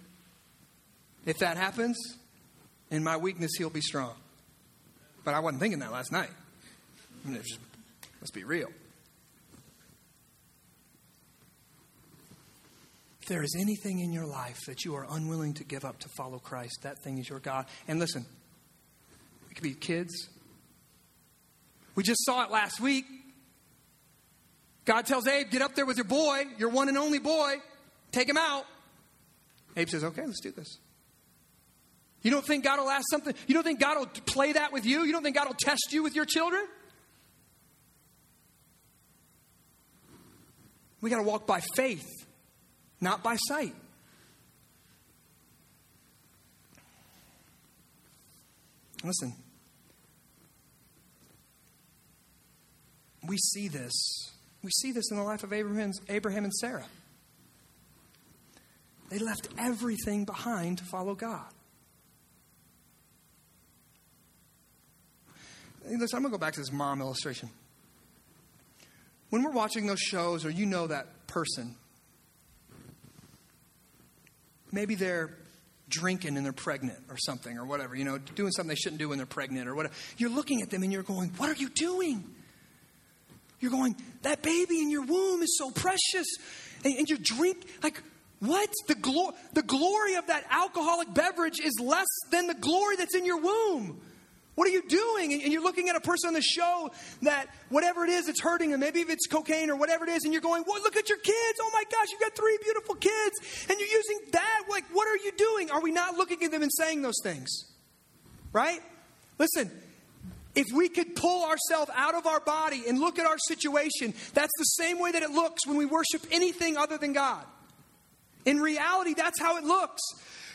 If that happens, in my weakness, he'll be strong. But I wasn't thinking that last night. I mean, just, let's be real. If there is anything in your life that you are unwilling to give up to follow Christ, that thing is your God. And listen, it could be kids. We just saw it last week. God tells Abe, get up there with your boy, your one and only boy, take him out. Abe says, okay, let's do this. You don't think God will ask something? You don't think God will play that with you? You don't think God will test you with your children? We got to walk by faith, not by sight. Listen, we see this. We see this in the life of Abraham, Abraham and Sarah. They left everything behind to follow God. Listen, I'm going to go back to this mom illustration. When we're watching those shows, or you know that person, maybe they're drinking and they're pregnant or something or whatever, you know, doing something they shouldn't do when they're pregnant or whatever. You're looking at them and you're going, What are you doing? You're going, That baby in your womb is so precious. And, and you drink, like, what? The, glo- the glory of that alcoholic beverage is less than the glory that's in your womb. What are you doing? And you're looking at a person on the show that whatever it is, it's hurting them. Maybe if it's cocaine or whatever it is, and you're going, well, look at your kids. Oh my gosh, you've got three beautiful kids. And you're using that. Like, what are you doing? Are we not looking at them and saying those things? Right? Listen, if we could pull ourselves out of our body and look at our situation, that's the same way that it looks when we worship anything other than God. In reality, that's how it looks.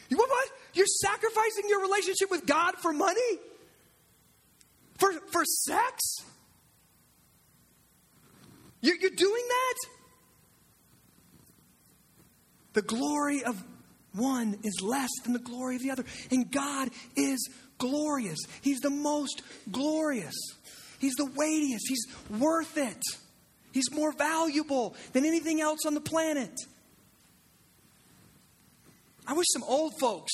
You, what? You're sacrificing your relationship with God for money? For, for sex? You're, you're doing that? The glory of one is less than the glory of the other. And God is glorious. He's the most glorious. He's the weightiest. He's worth it. He's more valuable than anything else on the planet. I wish some old folks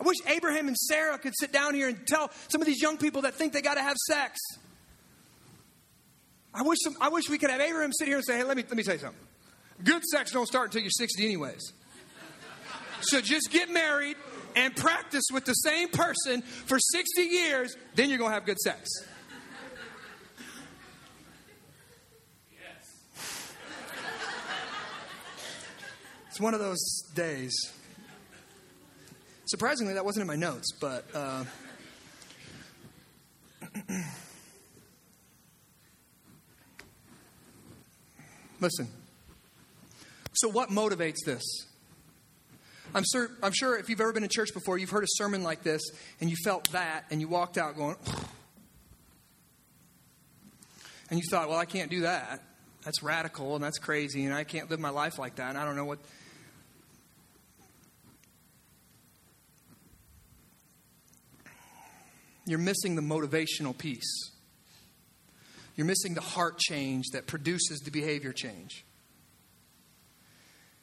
I wish Abraham and Sarah could sit down here and tell some of these young people that think they got to have sex. I wish, some, I wish we could have Abraham sit here and say, hey, let me, let me tell you something. Good sex don't start until you're 60 anyways. So just get married and practice with the same person for 60 years, then you're going to have good sex. Yes. It's one of those days. Surprisingly, that wasn't in my notes, but. Uh, [clears throat] listen. So, what motivates this? I'm sure, I'm sure if you've ever been in church before, you've heard a sermon like this and you felt that and you walked out going, [sighs] and you thought, well, I can't do that. That's radical and that's crazy and I can't live my life like that and I don't know what. You're missing the motivational piece. You're missing the heart change that produces the behavior change.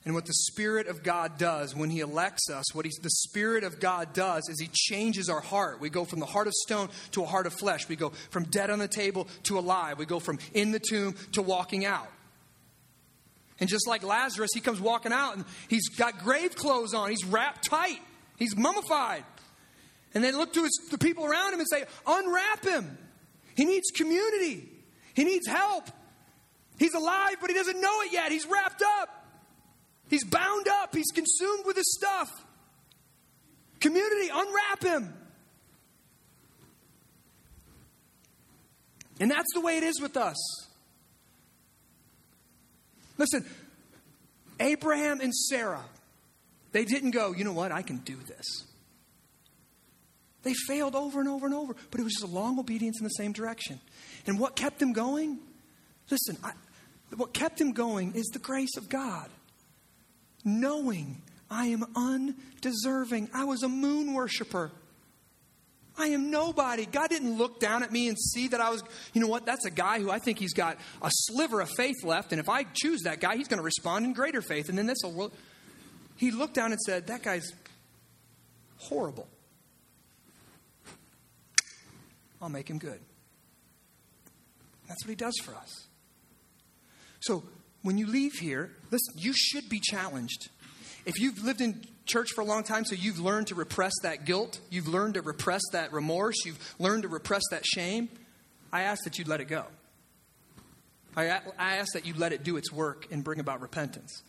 And what the Spirit of God does when He elects us, what he, the Spirit of God does is He changes our heart. We go from the heart of stone to a heart of flesh. We go from dead on the table to alive. We go from in the tomb to walking out. And just like Lazarus, he comes walking out and he's got grave clothes on. He's wrapped tight. He's mummified. And they look to his, the people around him and say, Unwrap him. He needs community, he needs help. He's alive, but he doesn't know it yet. He's wrapped up. He's bound up, he's consumed with his stuff. Community, unwrap him. And that's the way it is with us. Listen, Abraham and Sarah, they didn't go, you know what, I can do this. They failed over and over and over, but it was just a long obedience in the same direction. And what kept them going? Listen, I, what kept them going is the grace of God knowing I am undeserving. I was a moon worshiper. I am nobody. God didn't look down at me and see that I was, you know what, that's a guy who I think he's got a sliver of faith left, and if I choose that guy, he's going to respond in greater faith. And then this will. He looked down and said, That guy's horrible. I'll make him good. That's what he does for us. So when you leave here, listen, you should be challenged. If you've lived in church for a long time, so you've learned to repress that guilt, you've learned to repress that remorse, you've learned to repress that shame, I ask that you let it go. I, I ask that you let it do its work and bring about repentance.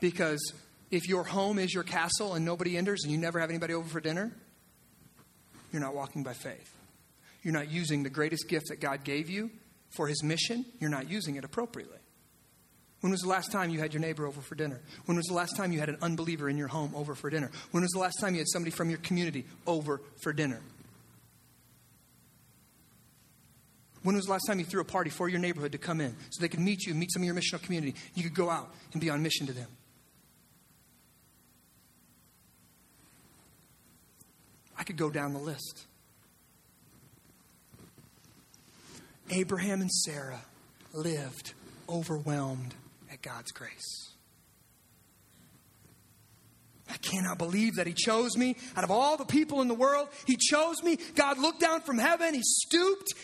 Because if your home is your castle and nobody enters and you never have anybody over for dinner, you're not walking by faith. You're not using the greatest gift that God gave you for his mission, you're not using it appropriately. When was the last time you had your neighbor over for dinner? When was the last time you had an unbeliever in your home over for dinner? When was the last time you had somebody from your community over for dinner? When was the last time you threw a party for your neighborhood to come in so they could meet you meet some of your missional community? You could go out and be on mission to them. I could go down the list. Abraham and Sarah lived overwhelmed at God's grace. I cannot believe that He chose me. Out of all the people in the world, He chose me. God looked down from heaven, He stooped,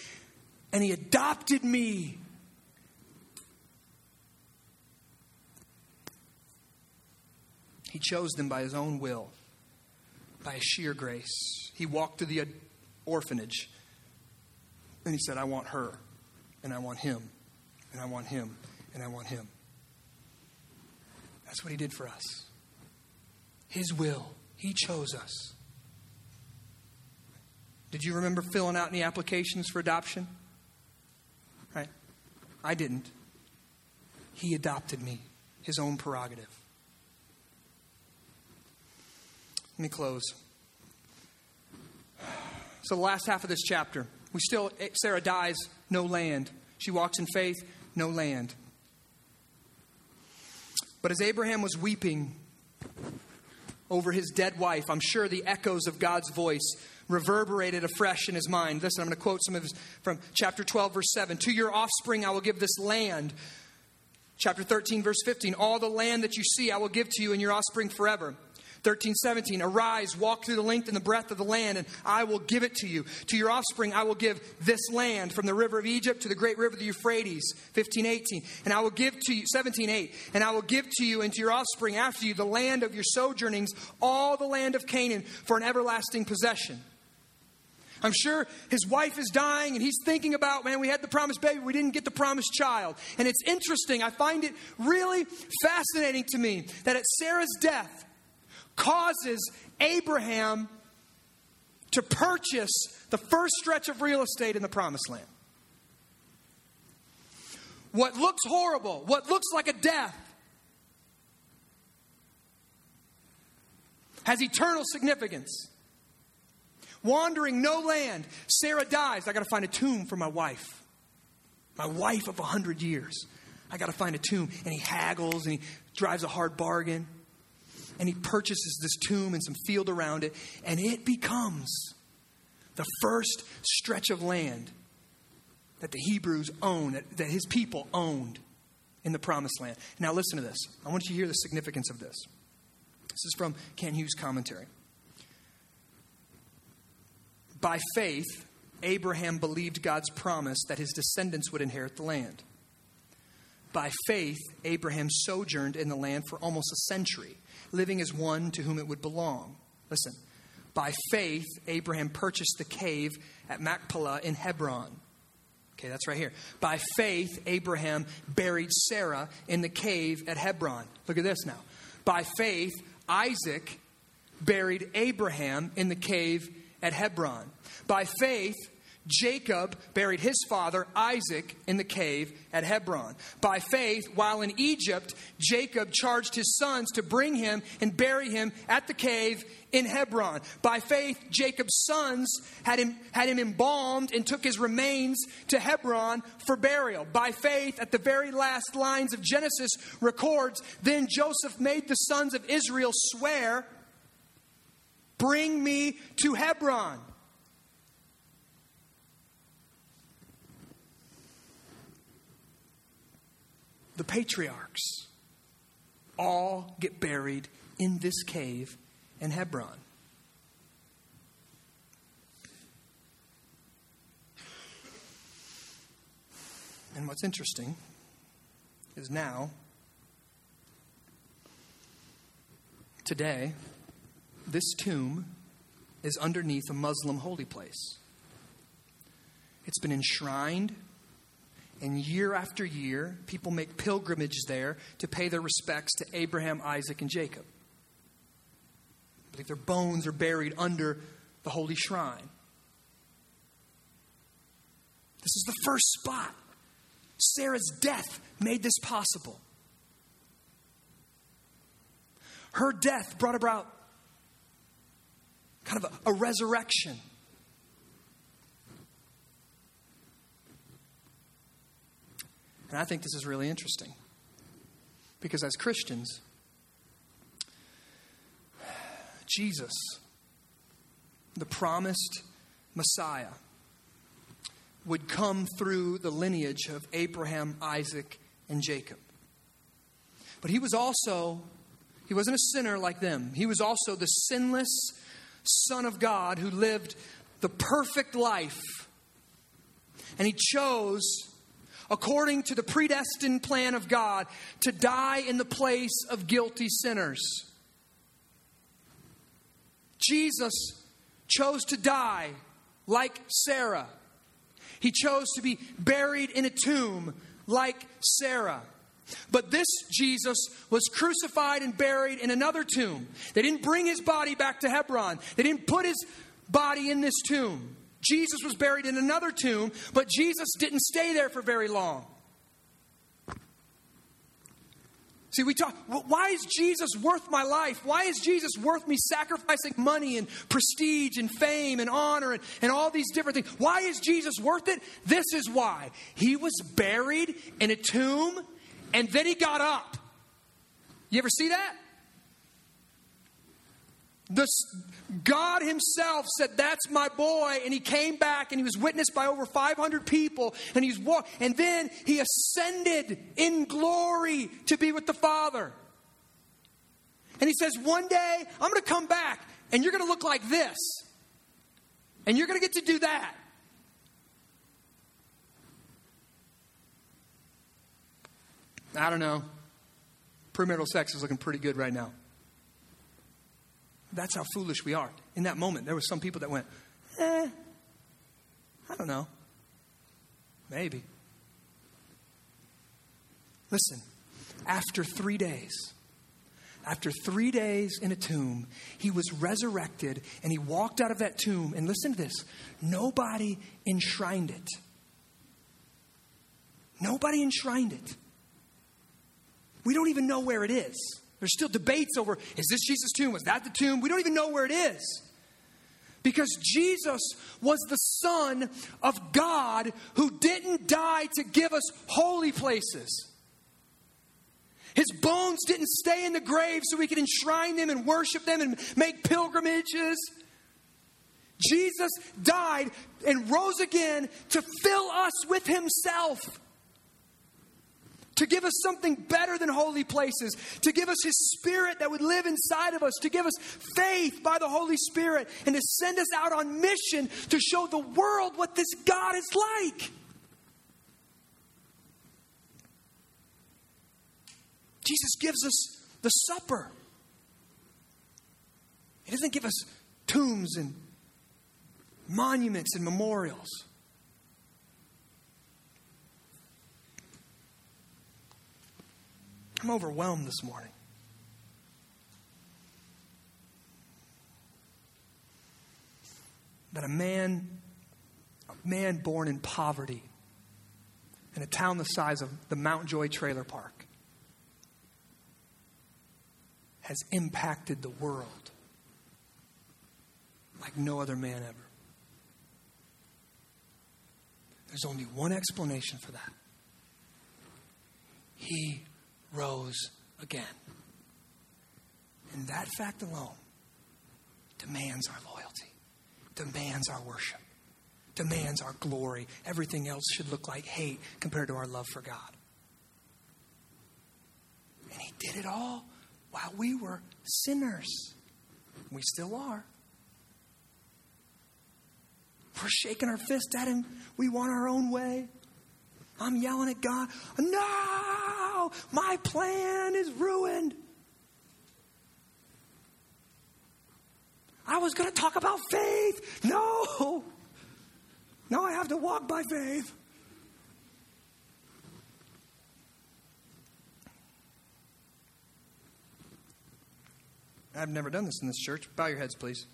and He adopted me. He chose them by His own will, by sheer grace. He walked to the orphanage and He said, I want her, and I want him, and I want him, and I want him. That's what he did for us. His will. He chose us. Did you remember filling out any applications for adoption? Right? I didn't. He adopted me, his own prerogative. Let me close. So, the last half of this chapter, we still, Sarah dies, no land. She walks in faith, no land. But as Abraham was weeping over his dead wife, I'm sure the echoes of God's voice reverberated afresh in his mind. Listen, I'm going to quote some of his from chapter 12, verse 7. To your offspring I will give this land. Chapter 13, verse 15. All the land that you see I will give to you and your offspring forever. 13, 17, arise, walk through the length and the breadth of the land, and I will give it to you. To your offspring, I will give this land from the river of Egypt to the great river the Euphrates. 15, 18, and I will give to you, 17, 8, and I will give to you and to your offspring after you the land of your sojournings, all the land of Canaan for an everlasting possession. I'm sure his wife is dying and he's thinking about, man, we had the promised baby, we didn't get the promised child. And it's interesting. I find it really fascinating to me that at Sarah's death, causes Abraham to purchase the first stretch of real estate in the promised land. What looks horrible, what looks like a death, has eternal significance. Wandering no land, Sarah dies. I got to find a tomb for my wife. My wife of a hundred years. I got to find a tomb. And he haggles and he drives a hard bargain and he purchases this tomb and some field around it, and it becomes the first stretch of land that the Hebrews owned, that, that his people owned in the promised land. Now, listen to this. I want you to hear the significance of this. This is from Kent Hughes' commentary. By faith, Abraham believed God's promise that his descendants would inherit the land. By faith, Abraham sojourned in the land for almost a century, living as one to whom it would belong. Listen, by faith, Abraham purchased the cave at Machpelah in Hebron. Okay, that's right here. By faith, Abraham buried Sarah in the cave at Hebron. Look at this now. By faith, Isaac buried Abraham in the cave at Hebron. By faith, Jacob buried his father Isaac in the cave at Hebron. By faith, while in Egypt, Jacob charged his sons to bring him and bury him at the cave in Hebron. By faith, Jacob's sons had him, had him embalmed and took his remains to Hebron for burial. By faith, at the very last lines of Genesis records, then Joseph made the sons of Israel swear, Bring me to Hebron. The patriarchs all get buried in this cave in Hebron. And what's interesting is now, today, this tomb is underneath a Muslim holy place. It's been enshrined and year after year, people make pilgrimages there to pay their respects to Abraham, Isaac, and Jacob. I believe their bones are buried under the holy shrine. This is the first spot. Sarah's death made this possible. Her death brought about kind of a, a resurrection. And I think this is really interesting. Because as Christians, Jesus, the promised Messiah, would come through the lineage of Abraham, Isaac, and Jacob. But he was also, he wasn't a sinner like them. He was also the sinless Son of God who lived the perfect life. And he chose according to the predestined plan of God, to die in the place of guilty sinners. Jesus chose to die like Sarah. He chose to be buried in a tomb like Sarah. But this Jesus was crucified and buried in another tomb. They didn't bring his body back to Hebron, they didn't put his body in this tomb. Jesus was buried in another tomb, but Jesus didn't stay there for very long. See, we talk, why is Jesus worth my life? Why is Jesus worth me sacrificing money and prestige and fame and honor and, and all these different things? Why is Jesus worth it? This is why. He was buried in a tomb and then he got up. You ever see that? The, God Himself said, That's my boy. And He came back and He was witnessed by over 500 people. And He's. And then He ascended in glory to be with the Father. And He says, One day I'm going to come back and you're going to look like this. And you're going to get to do that. I don't know. Premarital sex is looking pretty good right now. That's how foolish we are. In that moment, there were some people that went, eh, I don't know. Maybe. Listen, after three days, after three days in a tomb, he was resurrected and he walked out of that tomb. And listen to this nobody enshrined it. Nobody enshrined it. We don't even know where it is. There's still debates over is this Jesus' tomb? Was that the tomb? We don't even know where it is. Because Jesus was the Son of God who didn't die to give us holy places. His bones didn't stay in the grave so we could enshrine them and worship them and make pilgrimages. Jesus died and rose again to fill us with Himself to give us something better than holy places, to give us His Spirit that would live inside of us, to give us faith by the Holy Spirit, and to send us out on mission to show the world what this God is like. Jesus gives us the supper. He doesn't give us tombs and monuments and memorials. I'm overwhelmed this morning. That a man, a man born in poverty in a town the size of the Mount Joy Trailer Park has impacted the world like no other man ever. There's only one explanation for that. He rose again. And that fact alone demands our loyalty, demands our worship, demands our glory. Everything else should look like hate compared to our love for God. And He did it all while we were sinners. We still are. We're shaking our fist at Him. We want our own way. I'm yelling at God, no, my plan is ruined. I was going to talk about faith. No. Now I have to walk by faith. I've never done this in this church. Bow your heads, please.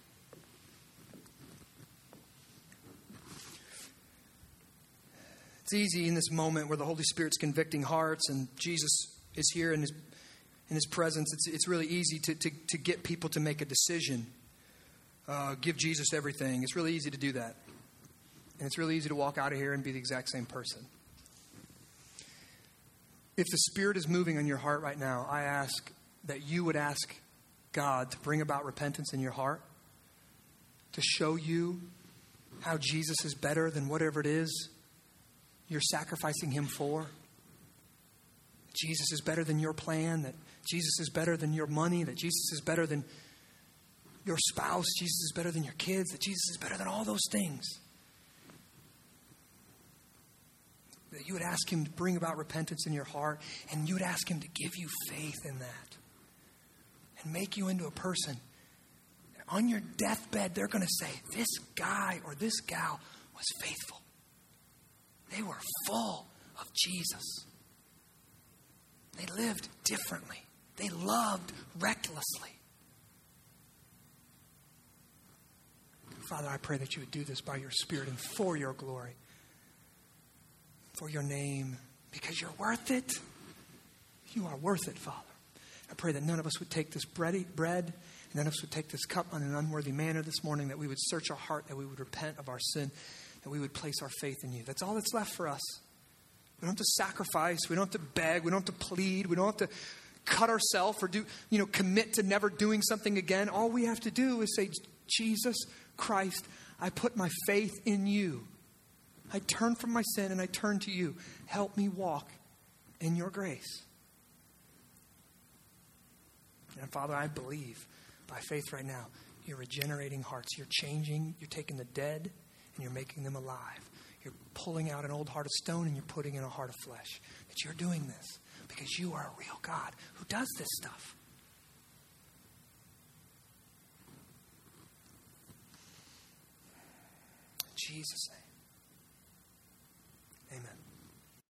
It's easy in this moment where the Holy Spirit's convicting hearts and Jesus is here in his, in his presence. It's, it's really easy to, to, to get people to make a decision. Uh, give Jesus everything. It's really easy to do that. And it's really easy to walk out of here and be the exact same person. If the Spirit is moving on your heart right now, I ask that you would ask God to bring about repentance in your heart, to show you how Jesus is better than whatever it is you're sacrificing him for. Jesus is better than your plan, that Jesus is better than your money, that Jesus is better than your spouse, Jesus is better than your kids, that Jesus is better than all those things. That you would ask him to bring about repentance in your heart, and you would ask him to give you faith in that and make you into a person. On your deathbed, they're going to say, This guy or this gal was faithful. They were full of Jesus. They lived differently, they loved recklessly. Father, I pray that you would do this by your Spirit and for your glory, for your name, because you're worth it. You are worth it, Father. I pray that none of us would take this bread, and none of us would take this cup in an unworthy manner this morning, that we would search our heart, that we would repent of our sin, that we would place our faith in you. That's all that's left for us. We don't have to sacrifice. We don't have to beg. We don't have to plead. We don't have to cut ourselves or do, you know, commit to never doing something again. All we have to do is say, Jesus Christ, I put my faith in you. I turn from my sin and I turn to you. Help me walk in your grace. And Father, I believe by faith right now, you're regenerating hearts. You're changing, you're taking the dead and you're making them alive. You're pulling out an old heart of stone and you're putting in a heart of flesh. That you're doing this because you are a real God who does this stuff. Jesus' name.